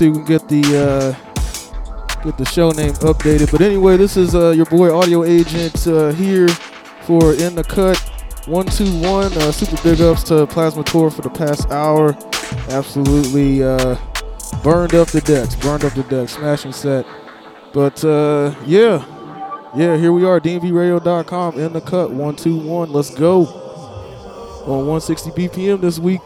see if we can get the uh, get the show name updated. But anyway, this is uh, your boy Audio Agent uh, here for In the Cut 121. Uh, super big ups to Plasma Tour for the past hour. Absolutely uh, burned up the decks, burned up the decks, smashing set. But uh, yeah, yeah, here we are, DNBRadio.com, In the Cut 121. Let's go on 160 BPM this week.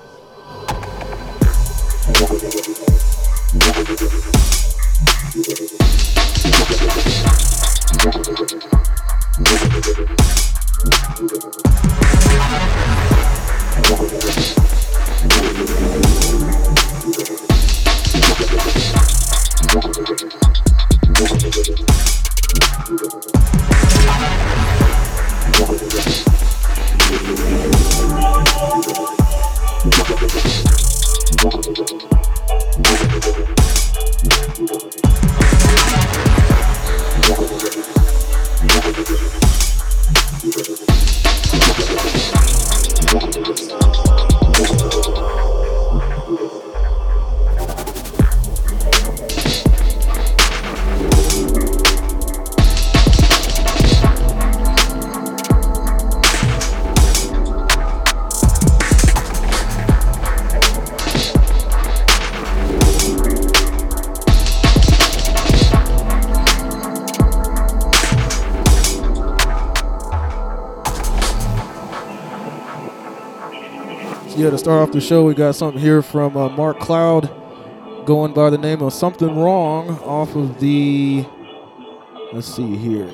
Yeah, to start off the show, we got something here from uh, Mark Kloud going by the name of Something Wrong off of the. Let's see here.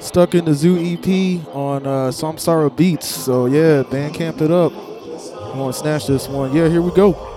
Stuck in the Zoo EP on uh, Samsara Beats. So, yeah, band camped it up. I want to snatch this one. Yeah, here we go.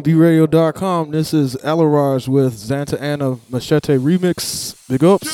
DNBRadio.com. This is Aleroj with Zanta Anna Machete Remix. Big ups.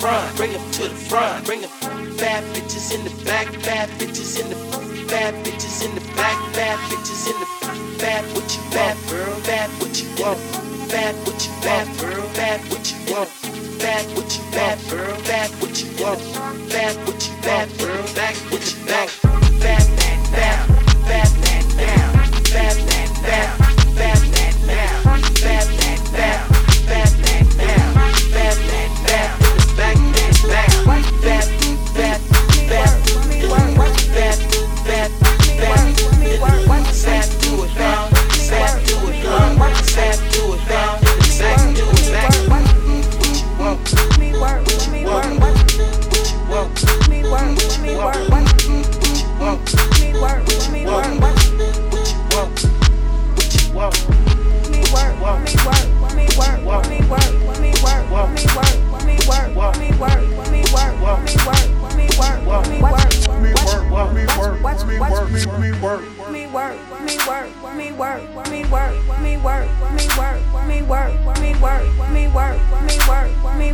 front, bring them to the front, bring them. Bad bitches in the back, bad bitches in the bad bitches in the back, bad bitches in the bad what you bad girl, bad what you want, bad what you bad girl, bad what you want, bad what you bad girl, bad what you want, bad what you bad girl, back what you back, bad bad bad.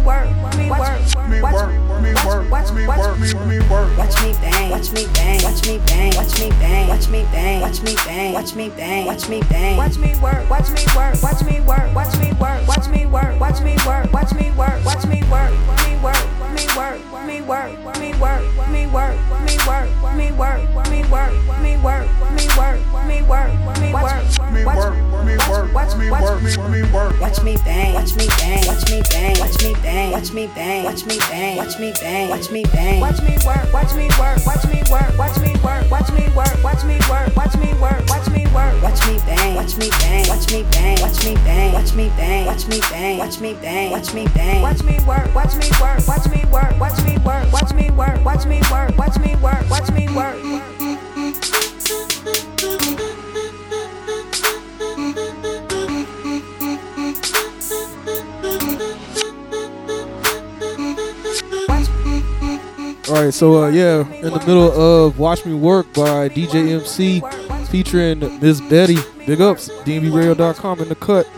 work, me work, me work, me work, watch me work, me work. Watch me bang, watch me bang, watch me bang, watch me bang, watch me bang, watch me bang, watch me bang, watch me bang. Watch me work, watch me work, watch me work, watch me work, watch me work, watch me work, watch me work, watch me work, watch me work, me work, me work me work, me work, me work, me work, me work, me work, me work, me work, me work, me work, me work, me work, watch me work, me work, watch me bang, watch me bang, watch me bang, watch me bang, watch me bang, watch me bang, watch me bang, watch me bang, watch me work, watch me work, watch me work, watch me work, watch me work, watch me work, watch me work, watch me work, watch me bang, watch me bang, watch me bang, watch me bang, watch me bang, watch me bang, watch me bang, watch me bang, watch me work, watch me work, watch me work, watch me me work, watch me work, watch me work, watch me work, watch me work. All right, so uh, yeah, in the middle of "Watch Me Work" by DJ MC, featuring Miss Betty. Big ups, dnbradio.com in the cut.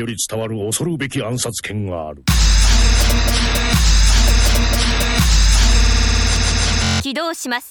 より伝わる恐るべき暗殺剣がある。起動します。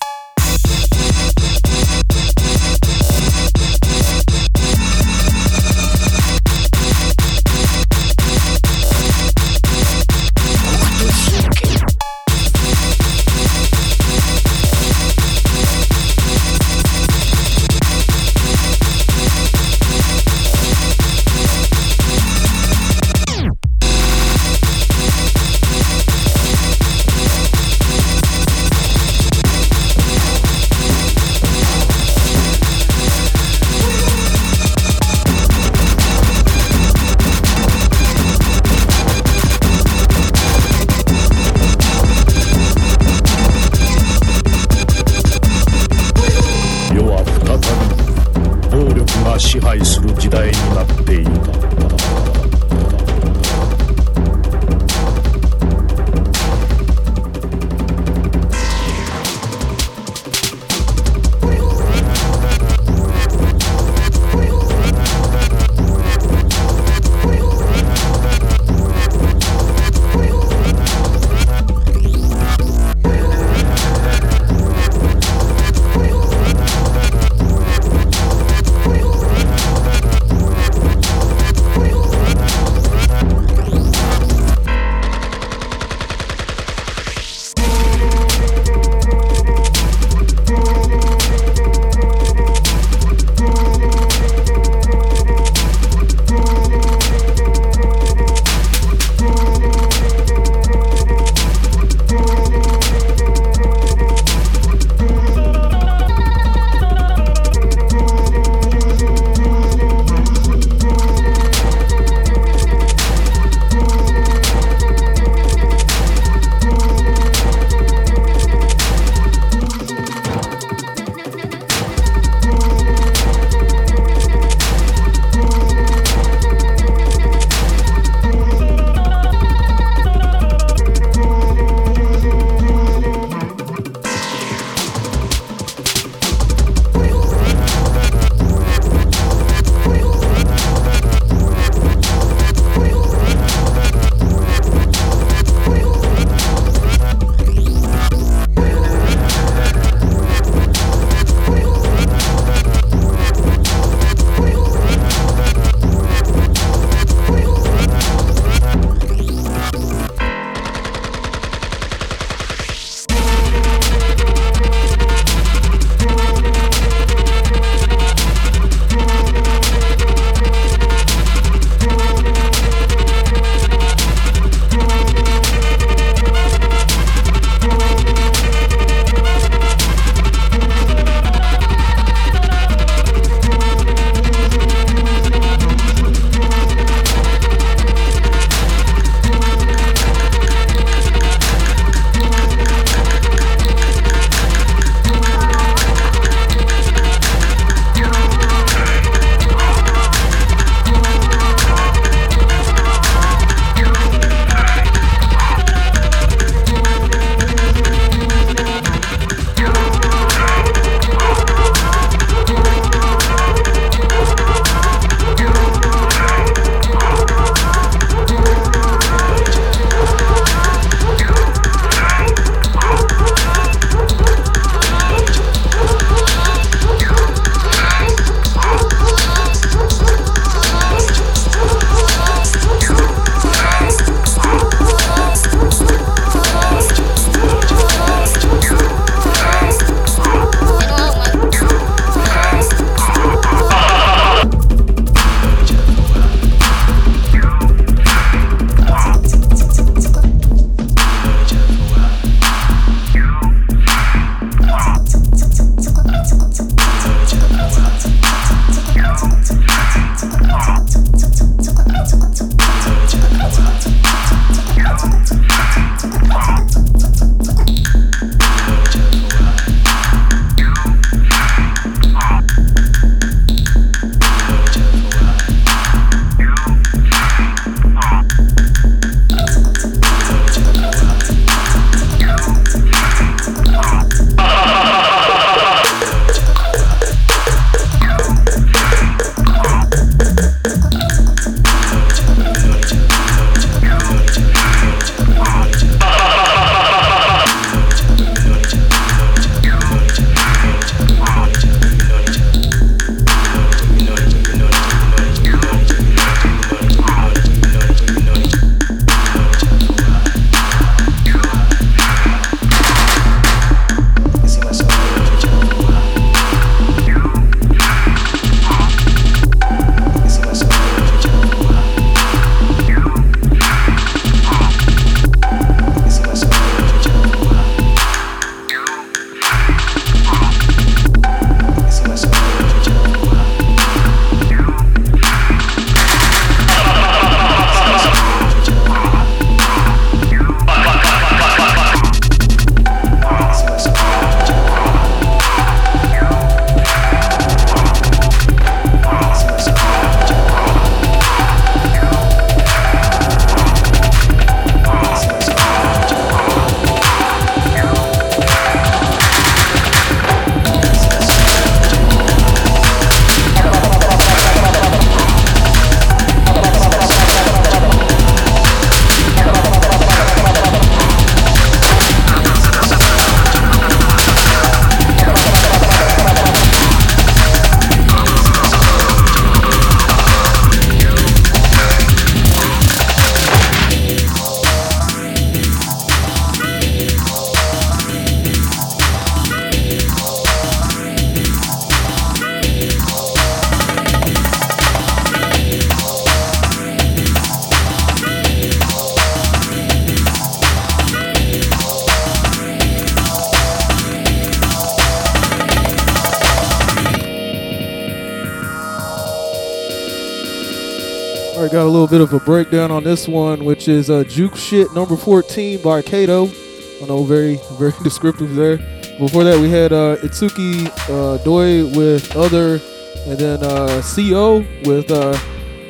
Bit of a breakdown on this one, which is uh, Juke Shit number 14 by KEITO. I know, very, very descriptive there. Before that, we had uh, Itsuqi uh, Doi with Other, and then uh, CO with uh,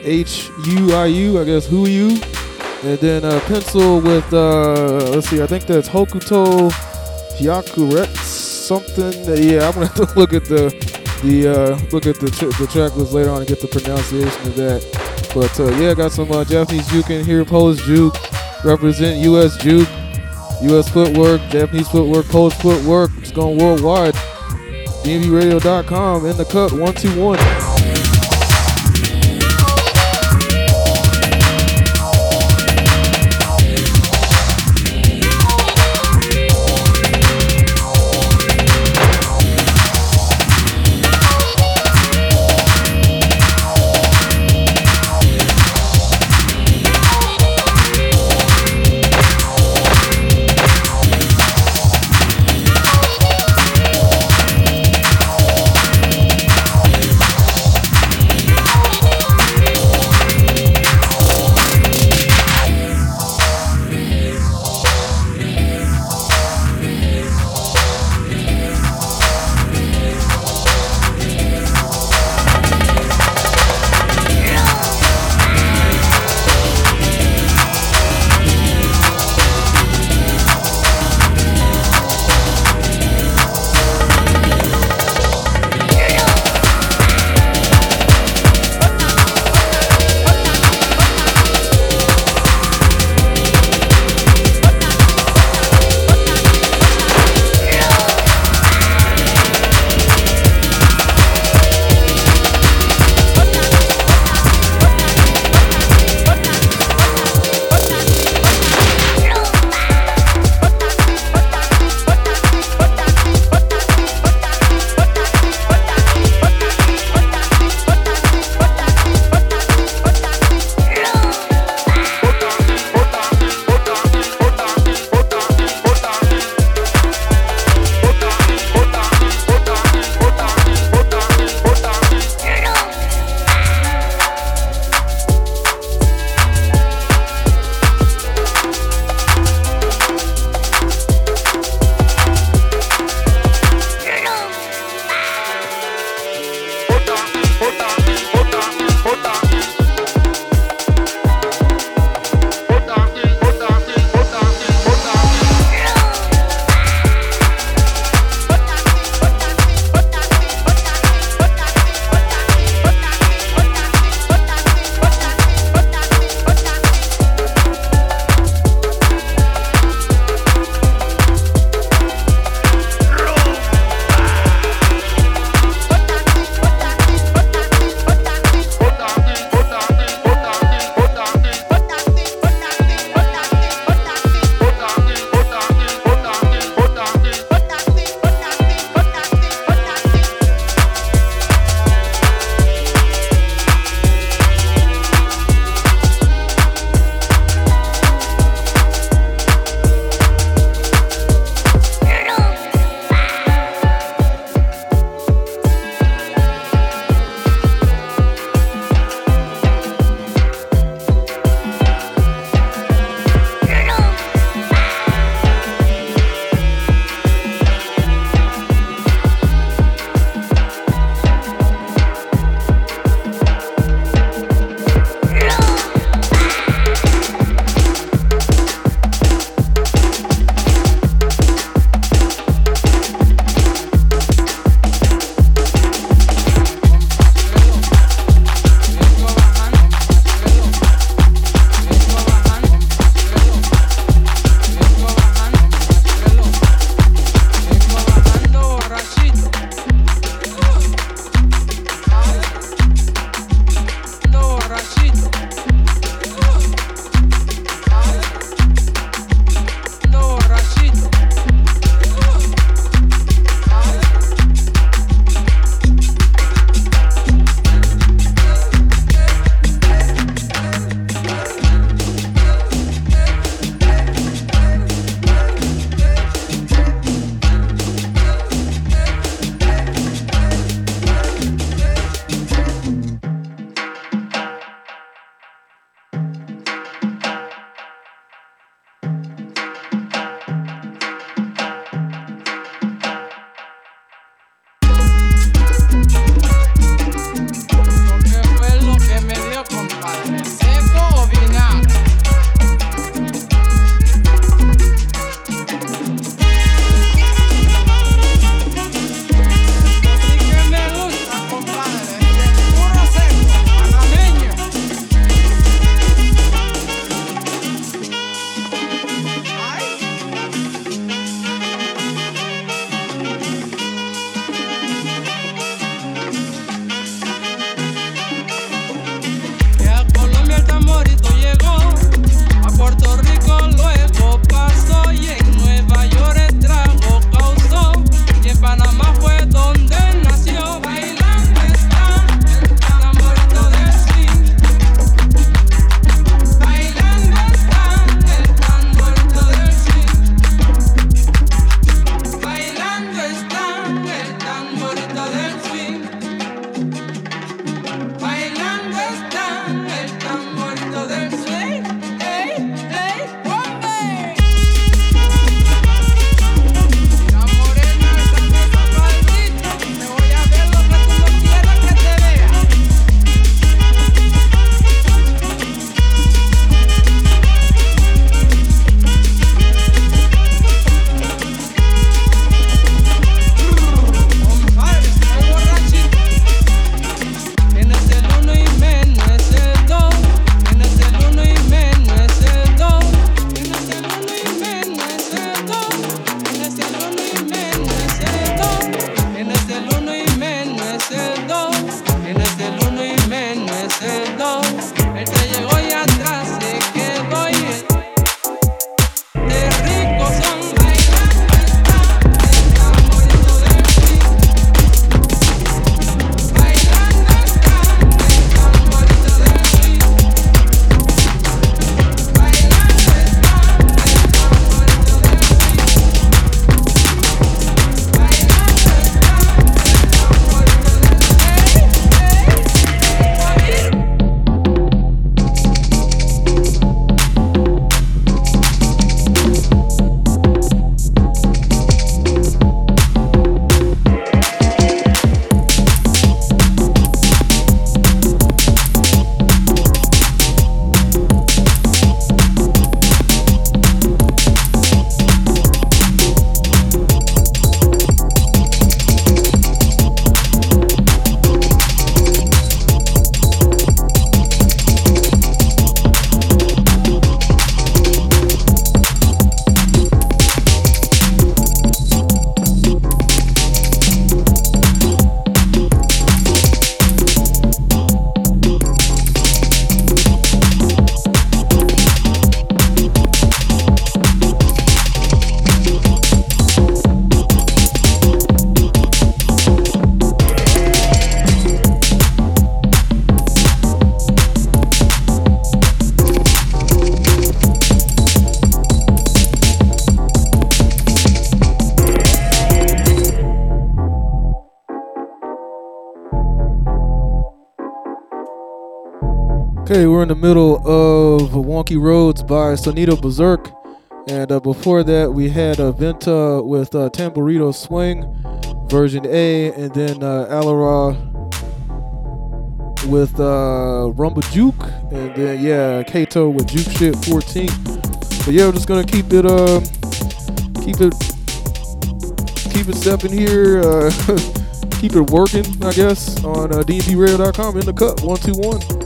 H-U-I-U, I guess, Who You. And then uh, Pencil with, uh, let's see, I think that's Hokuto Hyakuret something. Yeah, I'm gonna have to look at the the uh, look at the tr- the track list later on and get the pronunciation of that. But uh, yeah, got some uh, Japanese juke in here. Polish juke, represent U.S. juke, U.S. footwork, Japanese footwork, Polish footwork. It's going worldwide. DNBRadio.com in the cut one two one. The middle of Wonky Roads by Sonido Berzerk. And uh, before that, we had uh, Ventah with uh, Tamburito Swing, version A, and then uh, Aleroj with uh, Rumba Juke, and then, yeah, KEITO with Juke Shit 14. But yeah, we're just gonna keep it, um, keep it, keep it stepping here, uh, keep it working, I guess, on uh, DNBRadio.com in the cut, 121.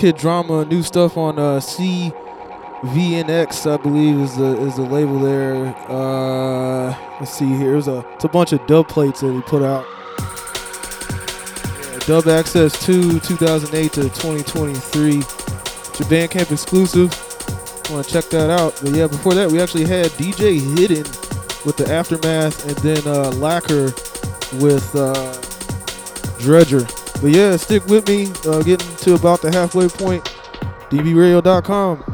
Kid Drama. New stuff on uh, CVNX, I believe, is the is the label there. Uh, let's see here. There's a it's a bunch of dub plates that he put out. Yeah, dub Access 2, 2008 to 2023. It's a Bandcamp exclusive. Want to check that out? But yeah, before that, we actually had DJ Hidden with the aftermath, and then uh, Lakker with. Uh, Dredger. But yeah, stick with me. Uh, getting to about the halfway point. dnbradio.com.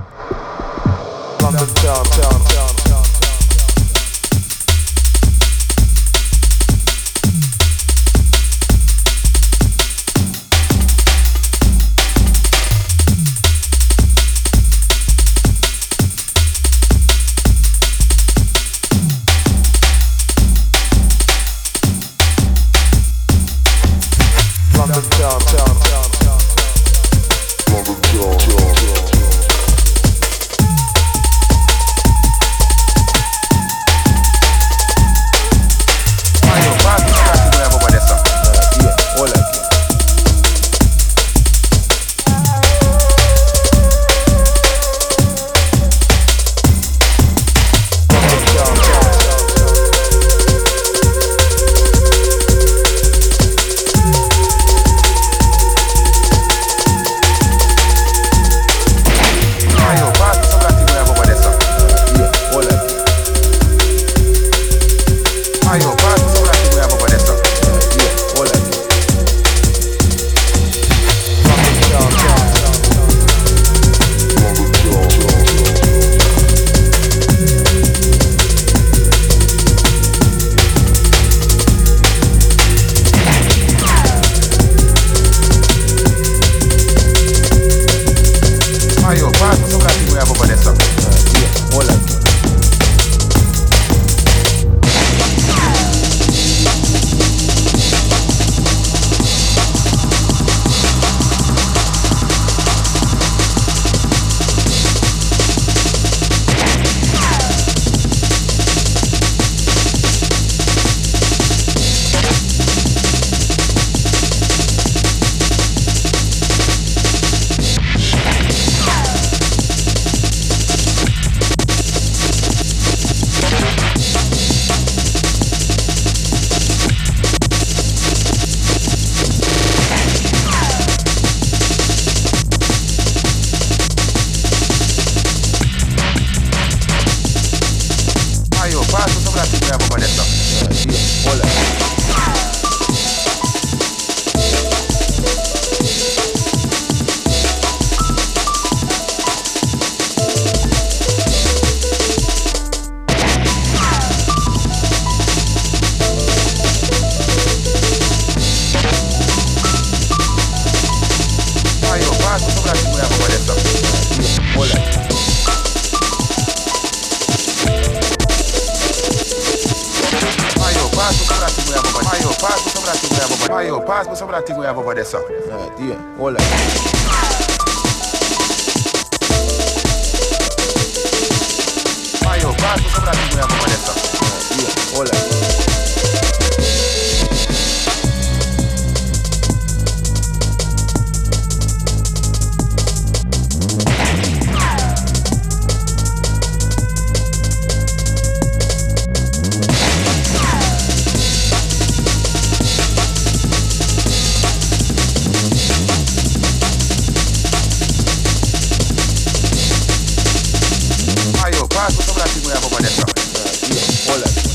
Cała kultura artystów ja popadnie.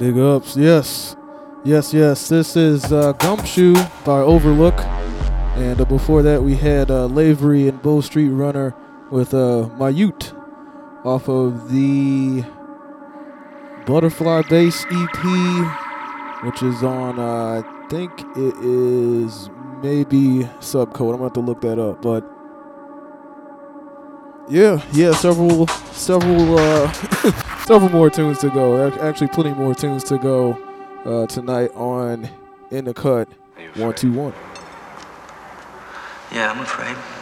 Big ups, yes, yes, yes. This is uh, Gumshoe by Overlook, and uh, before that we had uh, Lavery and Bow Street Runner with uh, Mayute off of the Butterfly Bass EP, which is on uh, I think it is maybe subcode. I'm gonna have to look that up, but yeah, yeah, several, several, uh, several more tunes to go. Actually, plenty more tunes to go uh, tonight on In the Cut one two one. Yeah, I'm afraid.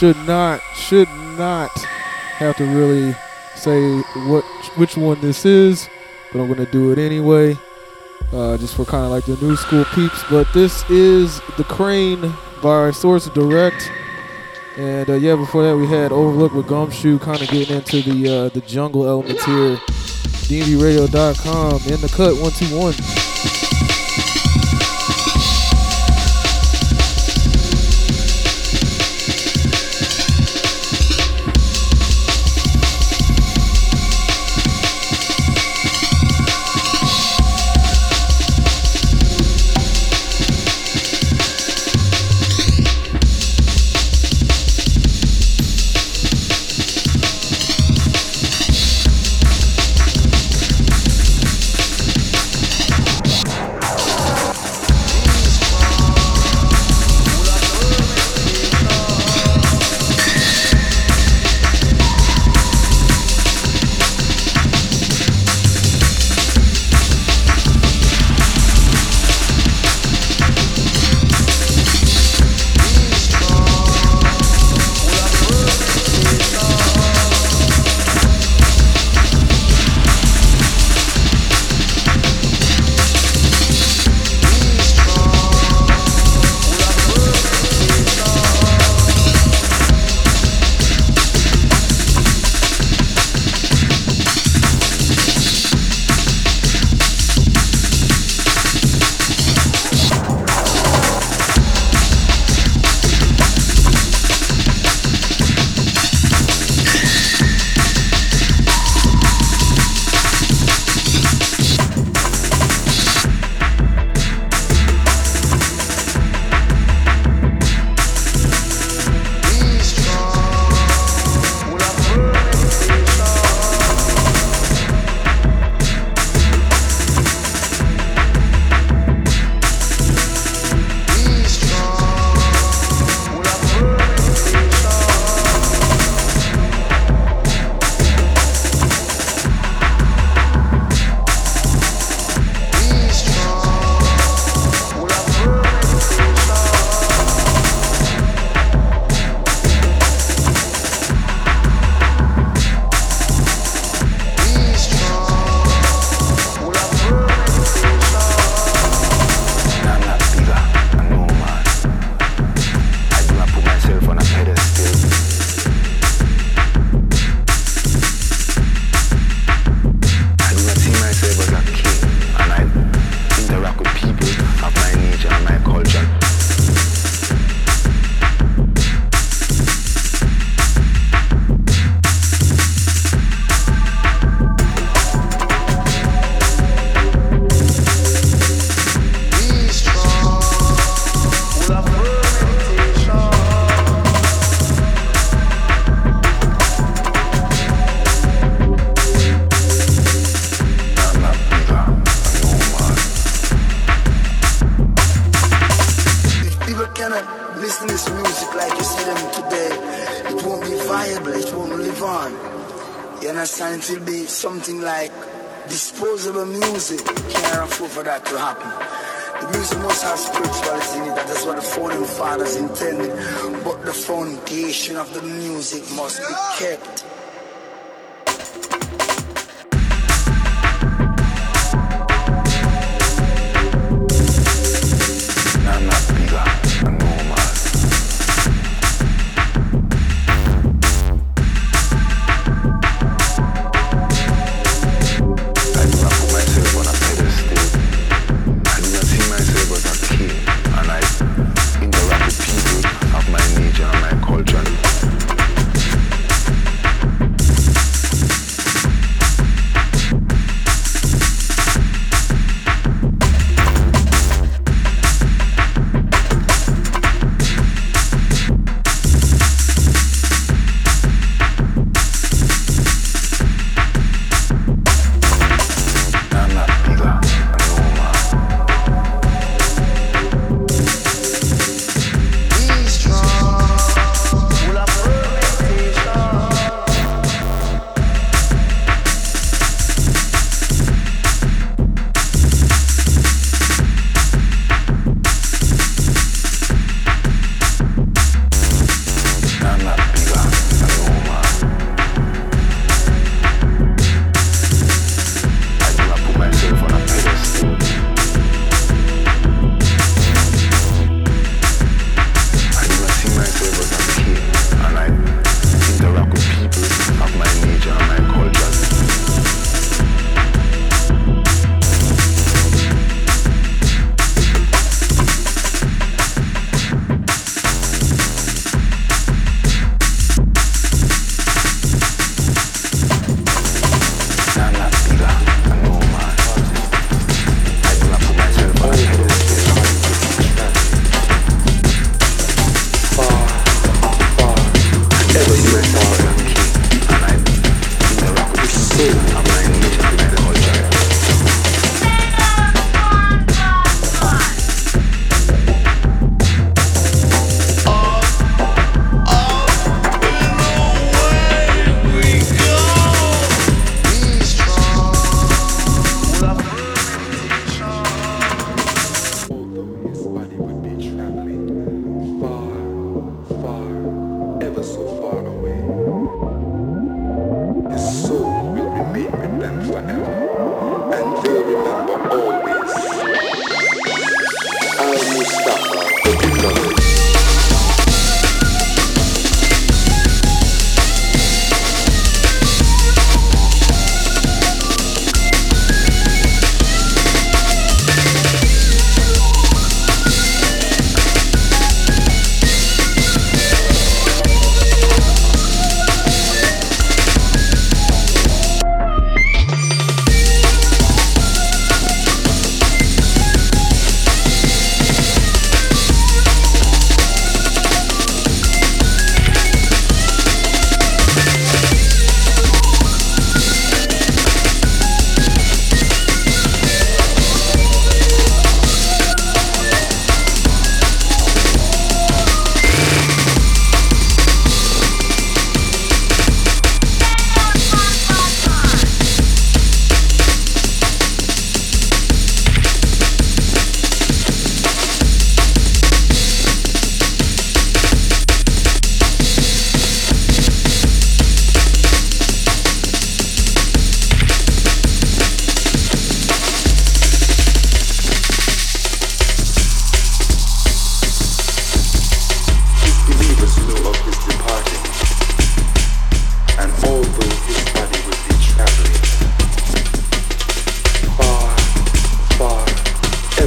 should not should not have to really say what which one this is, but I'm gonna do it anyway, uh, just for kind of like the new school peeps. But this is the Crane by Source Direct, and uh, yeah, before that we had Overlook with Gumshoe, kind of getting into the uh, the jungle elements here. DNBRadio.com in the cut one two one.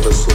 você.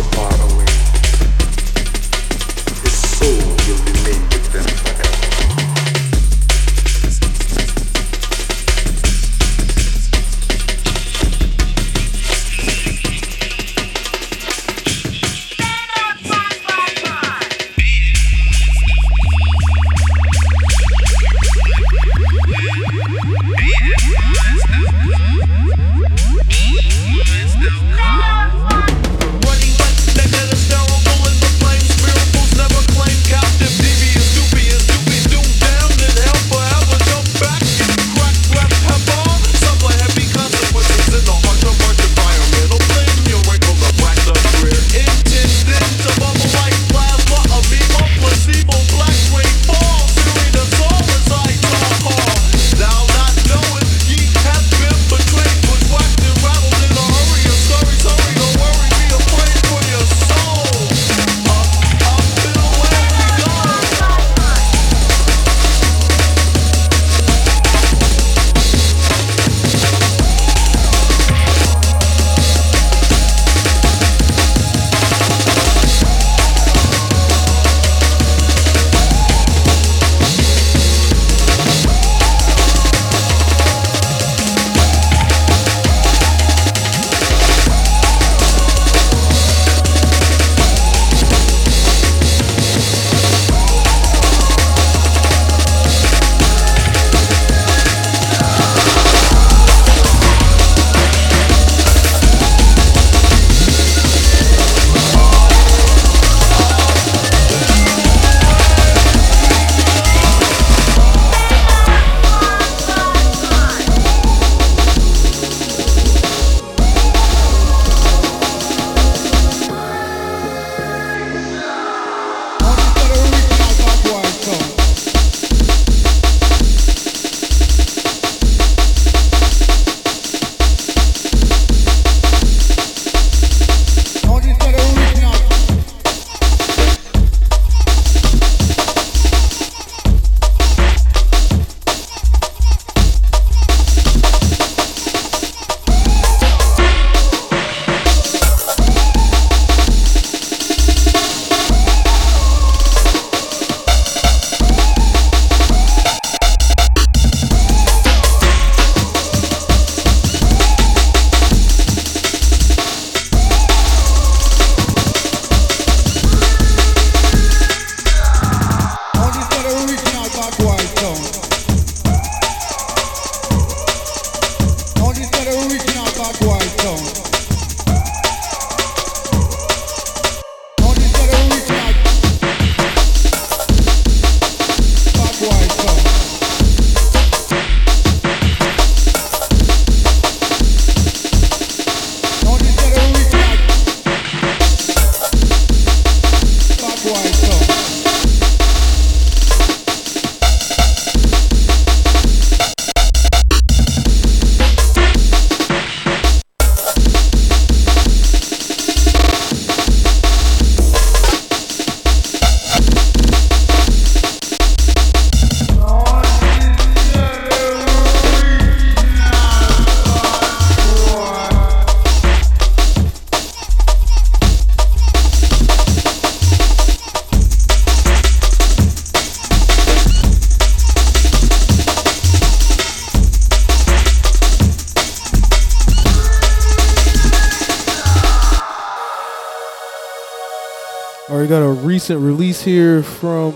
Recent release here from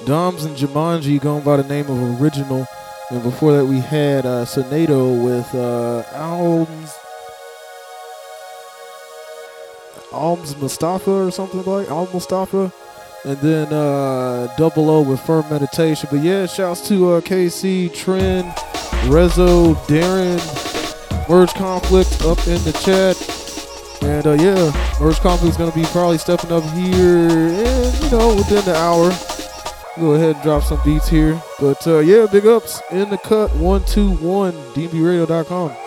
Domz and Jumanji going by the name of Original. And before that, we had uh, with uh, Alms, Alms Mustafa or something like Alms Mustafa. And then uh, Double O with Firm Meditation. But yeah, shouts to uh, KC, Trend, Rezo, Darren, Merge Conflict up in the chat. And uh, yeah, Merge Conflict is going to be probably stepping up here, and you know, within the hour. Go ahead and drop some beats here. But uh, yeah, big ups in the cut 121 dnbradio.com.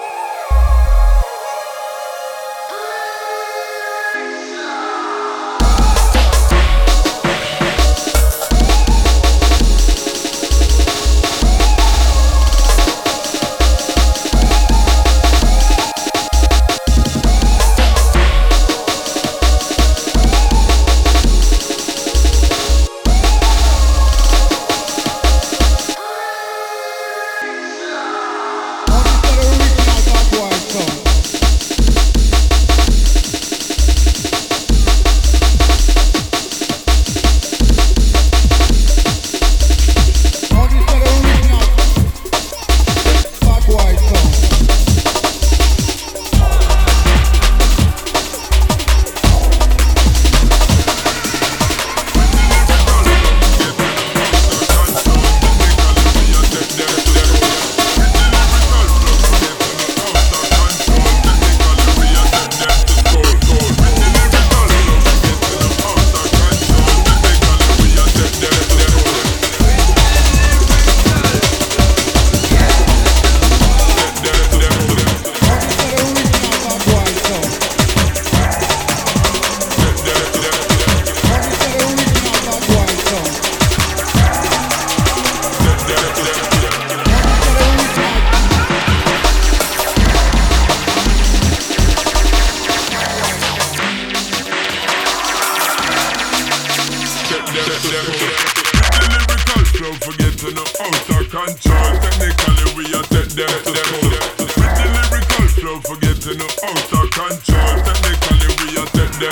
don't forget to know out of control. Technically, we are set there.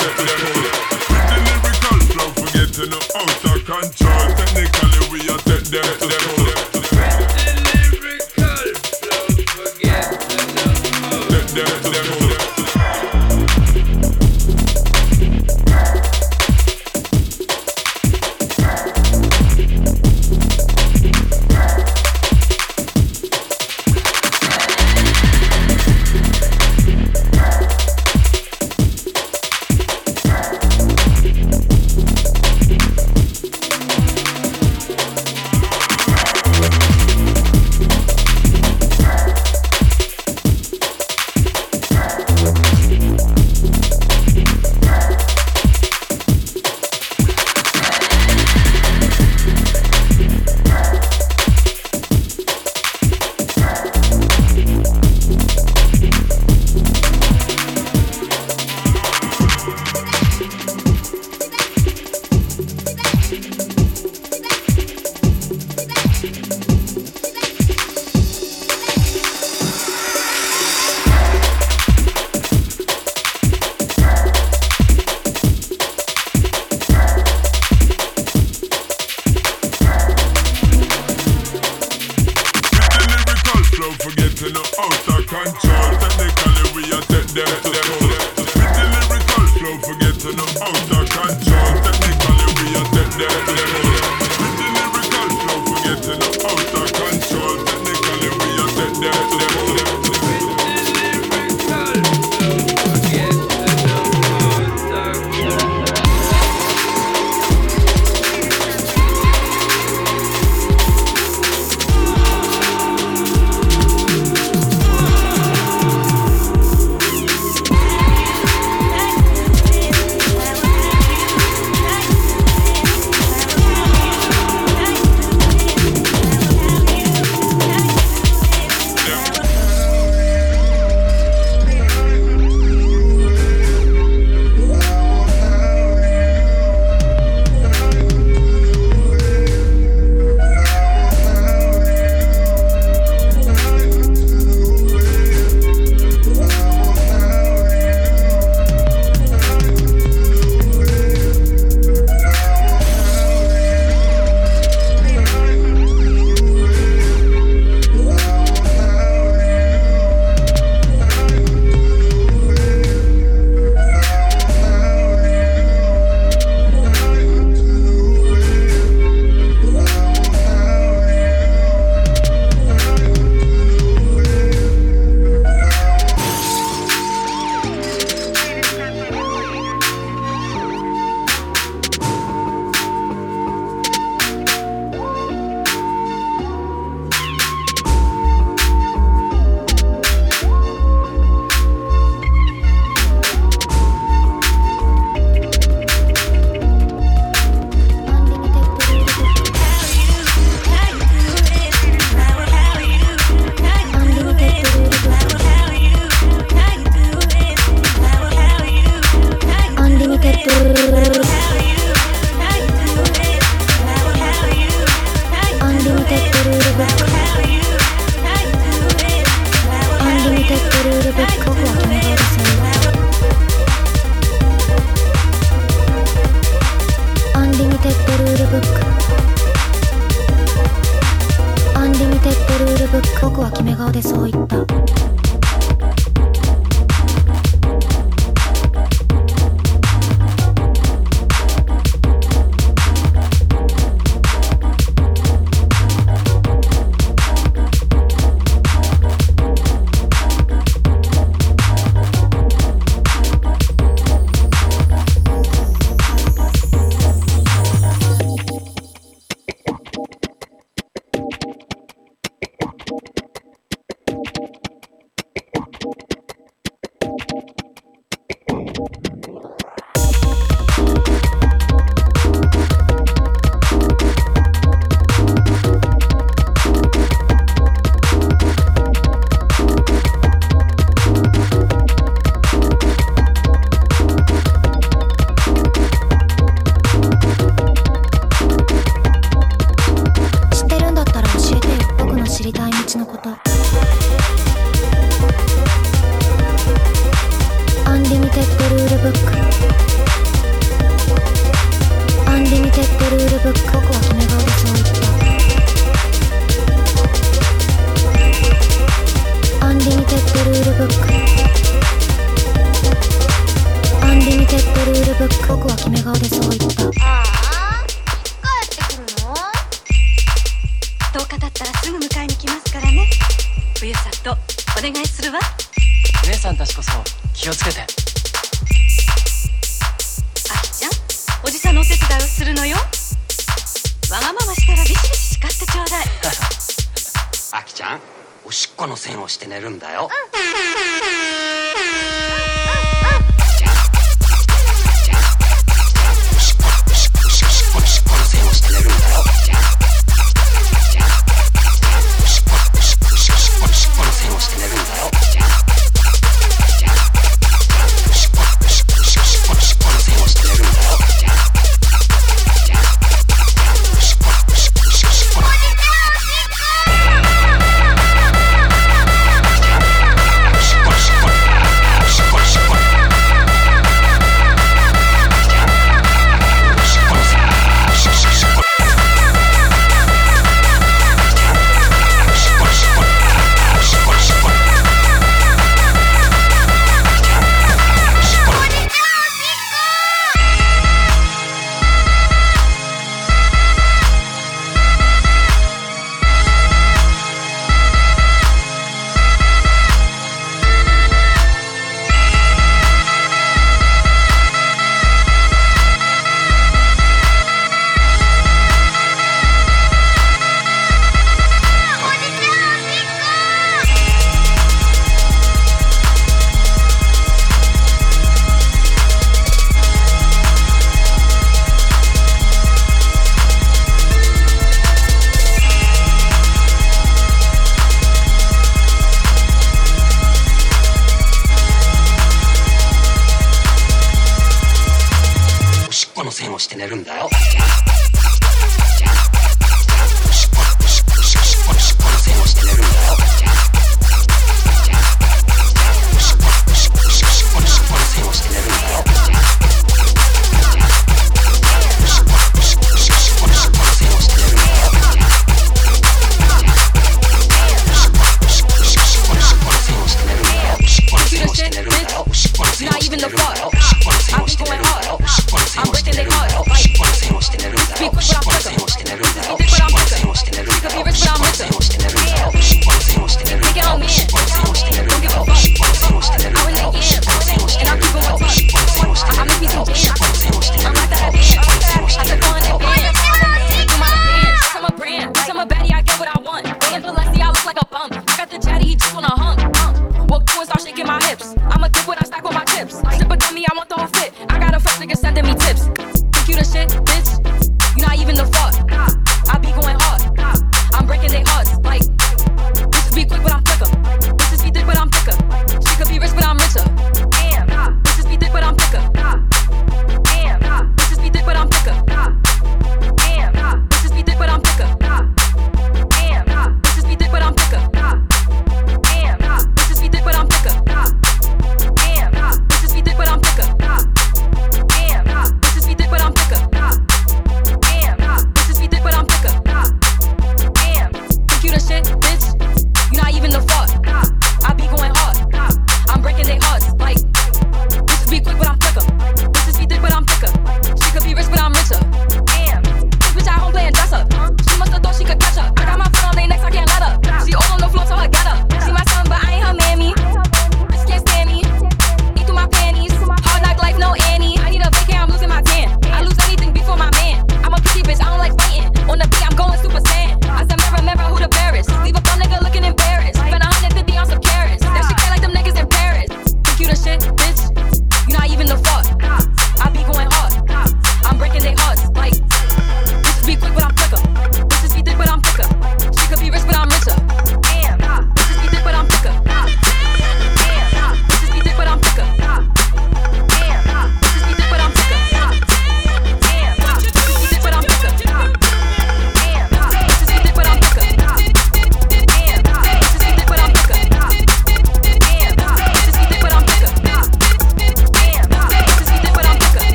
With the lyrical flow, forget to know out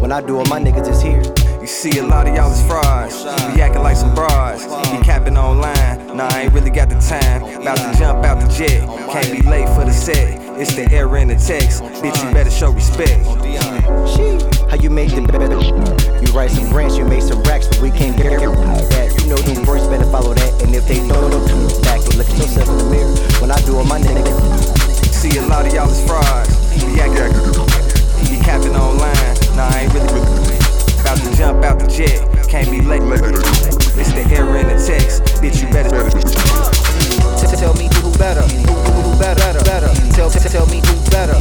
When I do it, my niggas is here. You see a lot of y'all is frauds. Be acting like some bras. Be capping online. Nah, I ain't really got the time. About to jump out the jet. Can't be late for the set. It's the error in the text. Bitch, you better show respect. How you make the better? You write some grants, you make some racks, but we can't get that. You know them words better follow that. And if they don't, look back and look at yourself in the mirror. When I do it, my niggas. See a lot of y'all is frauds. Be acting, be capping online. Nah, I ain't really about to jump out the jet. Can't be late. It's the error in the text. Bitch, you better. Tell me who better, who better, better. Tell tell me who better,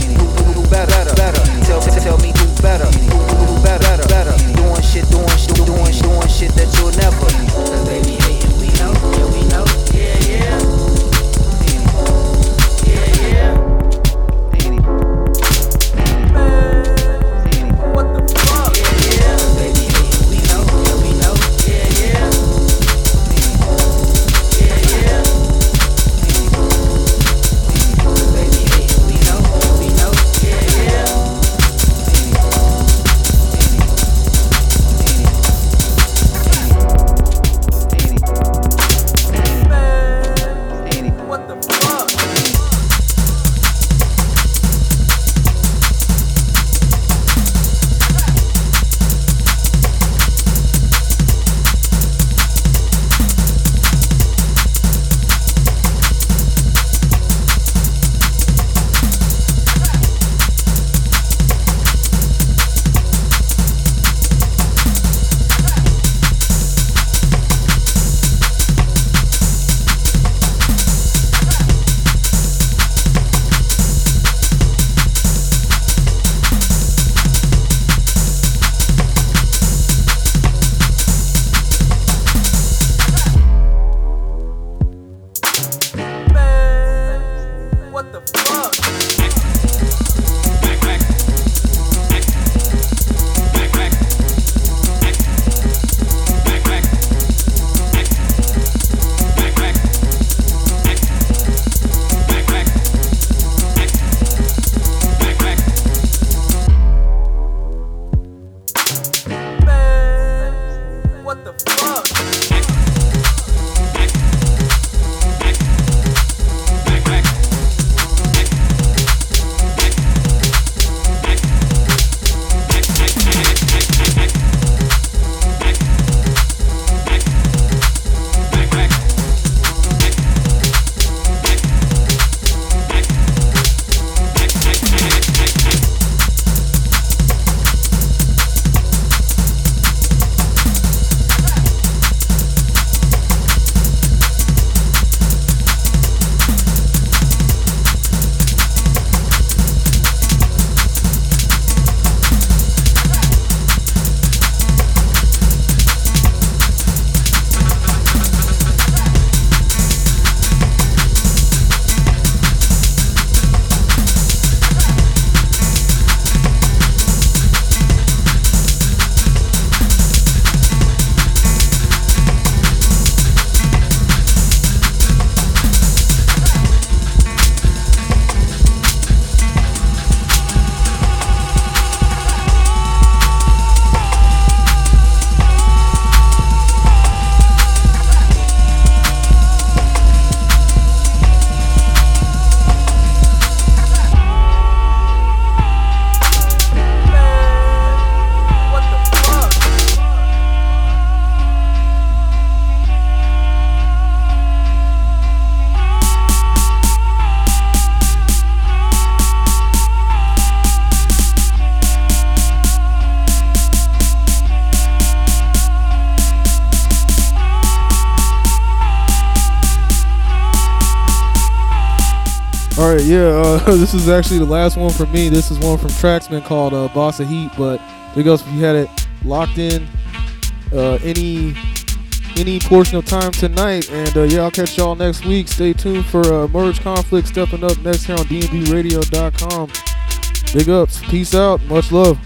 who better, better. Tell tell me who better, who who better, better. Doing shit, doing shit, doing doing shit that you'll never. Cause they be hating, we know, yeah, we know. Yeah. Yeah, yeah. Uh, this is actually the last one for me. This is one from Traxman called uh, "Boss of Heat." But there goes if you had it locked in uh, any any portion of time tonight. And uh, yeah, I'll catch y'all next week. Stay tuned for uh, Merge Conflict stepping up next here on DNBRadio.com. Big ups. Peace out. Much love.